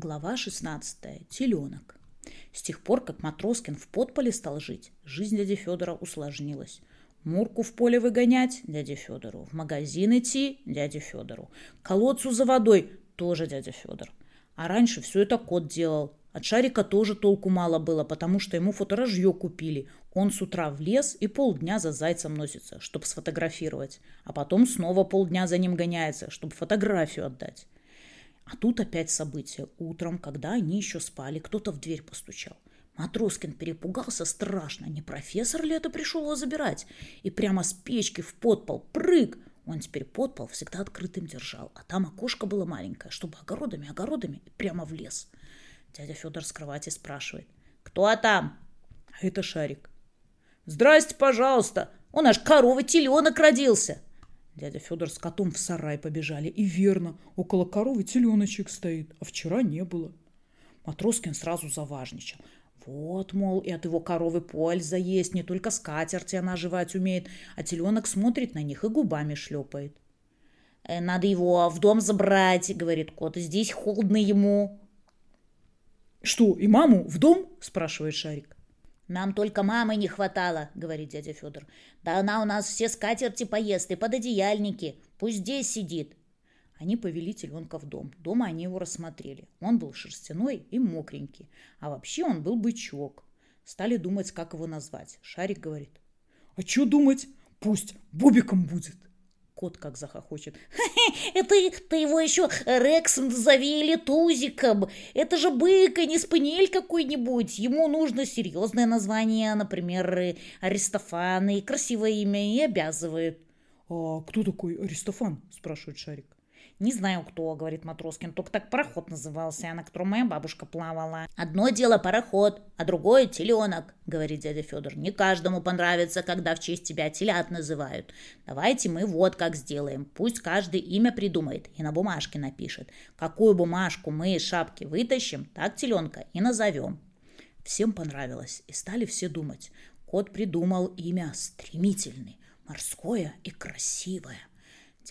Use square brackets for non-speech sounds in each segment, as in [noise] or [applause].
Глава 16. Теленок. С тех пор, как Матроскин в подполе стал жить, жизнь дяди Федора усложнилась. Мурку в поле выгонять – дяде Федору. В магазин идти – дяде Федору. Колодцу за водой – тоже дядя Федор. А раньше все это кот делал. От шарика тоже толку мало было, потому что ему фоторажье купили. Он с утра в лес и полдня за зайцем носится, чтобы сфотографировать. А потом снова полдня за ним гоняется, чтобы фотографию отдать. А тут опять событие. Утром, когда они еще спали, кто-то в дверь постучал. Матроскин перепугался страшно. Не профессор ли это пришел его забирать? И прямо с печки в подпол прыг. Он теперь подпол всегда открытым держал, а там окошко было маленькое, чтобы огородами, огородами и прямо в лес. Дядя Федор с кровати спрашивает. «Кто там?» А это Шарик. «Здрасте, пожалуйста! У нас коровы теленок родился!» Дядя Федор с котом в сарай побежали. И верно, около коровы теленочек стоит, а вчера не было. Матроскин сразу заважничал. Вот, мол, и от его коровы польза есть, не только скатерти она жевать умеет, а теленок смотрит на них и губами шлепает. «Э, «Надо его в дом забрать», — говорит кот, — «здесь холодно ему». «Что, и маму в дом?» — спрашивает Шарик. «Нам только мамы не хватало», — говорит дядя Федор. «Да она у нас все скатерти поест и пододеяльники. Пусть здесь сидит». Они повели теленка в дом. Дома они его рассмотрели. Он был шерстяной и мокренький. А вообще он был бычок. Стали думать, как его назвать. Шарик говорит. «А что думать? Пусть Бобиком будет». Кот как захохочет. [laughs] Это ты его еще Рексом зови или Тузиком. Это же бык, а не спаниель какой-нибудь. Ему нужно серьезное название, например, Аристофан, и красивое имя, и обязывает. «А кто такой Аристофан?» – спрашивает Шарик. «Не знаю, кто», — говорит Матроскин, «только так пароход назывался, на котором моя бабушка плавала». «Одно дело пароход, а другое — теленок», — говорит дядя Федор. «Не каждому понравится, когда в честь тебя телят называют. Давайте мы вот как сделаем. Пусть каждый имя придумает и на бумажке напишет. Какую бумажку мы из шапки вытащим, так теленка и назовем». Всем понравилось, и стали все думать. Кот придумал имя стремительный, морское и красивое.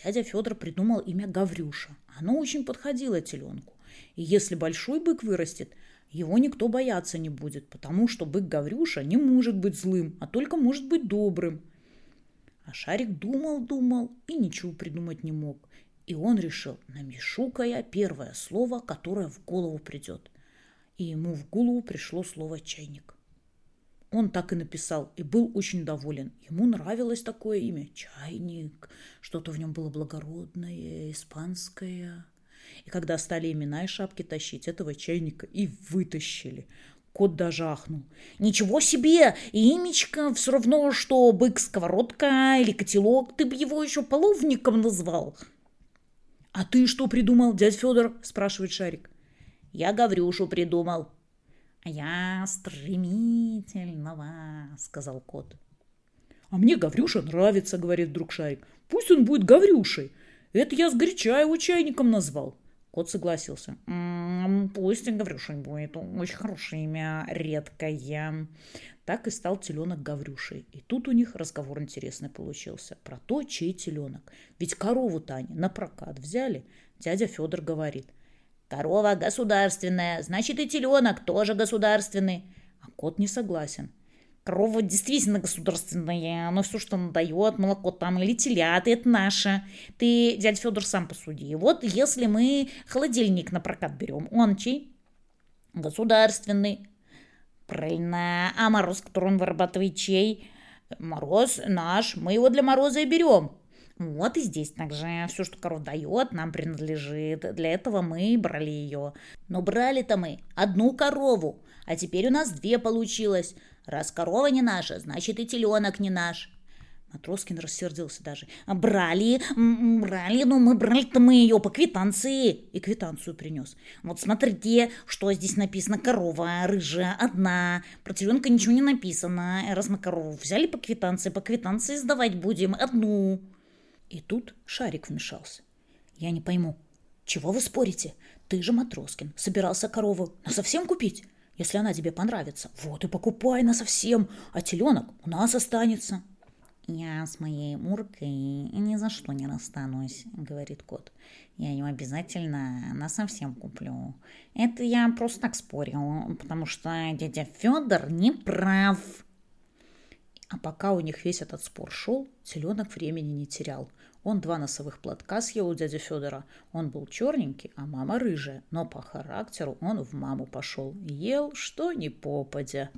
Дядя Федор придумал имя Гаврюша. Оно очень подходило теленку. И если большой бык вырастет, его никто бояться не будет, потому что бык Гаврюша не может быть злым, а только может быть добрым. А Шарик думал-думал и ничего придумать не мог. И он решил, намешу-ка я первое слово, которое в голову придет. И ему в голову пришло слово «чайник». Он так и написал и был очень доволен. Ему нравилось такое имя – Чайник. Что-то в нем было благородное, испанское. И когда стали имена и шапки тащить, этого чайника и вытащили. Кот даже ахнул. «Ничего себе! Имечко все равно, что бык-сковородка или котелок. Ты бы его еще половником назвал!» «А ты что придумал, дядь Федор?» – спрашивает Шарик. «Я Гаврюшу придумал», «Я стремительного», — сказал кот. «А мне Гаврюша нравится», — говорит вдруг Шарик. «Пусть он будет Гаврюшей. Это я сгоряча его чайником назвал». Кот согласился. «М-м, «Пусть Гаврюшей будет. Очень хорошее имя, редкое». Так и стал теленок Гаврюшей. И тут у них разговор интересный получился. Про то, чей теленок. Ведь корову-то они на прокат взяли. Дядя Федор говорит. Корова государственная, значит и теленок тоже государственный. А кот не согласен. Корова действительно государственная, но все, что она дает, молоко там или телят, это наше. Ты, дядя Федор, сам посуди. Вот если мы холодильник на прокат берем, он чей? Государственный. Правильно. А мороз, который он вырабатывает, чей? Мороз наш, мы его для мороза и берем. Вот и здесь также все, что корова дает, нам принадлежит. Для этого мы брали ее. Но брали-то мы одну корову, а теперь у нас две получилось. Раз корова не наша, значит и теленок не наш. Матроскин рассердился даже. «Брали, брали, но мы брали-то мы ее по квитанции!» И квитанцию принес. «Вот смотрите, что здесь написано. Корова рыжая, одна. Про теленка ничего не написано. Раз мы корову взяли по квитанции, по квитанции сдавать будем одну». И тут Шарик вмешался. «Я не пойму, чего вы спорите? Ты же Матроскин, собирался корову на совсем купить? Если она тебе понравится, вот и покупай на совсем, а теленок у нас останется». «Я с моей Муркой ни за что не расстанусь», — говорит кот. «Я ее обязательно на совсем куплю. Это я просто так спорил, потому что дядя Федор не прав». А пока у них весь этот спор шел, теленок времени не терял. Он два носовых платка съел у дяди Федора. Он был черненький, а мама рыжая. Но по характеру он в маму пошел. Ел, что ни попадя.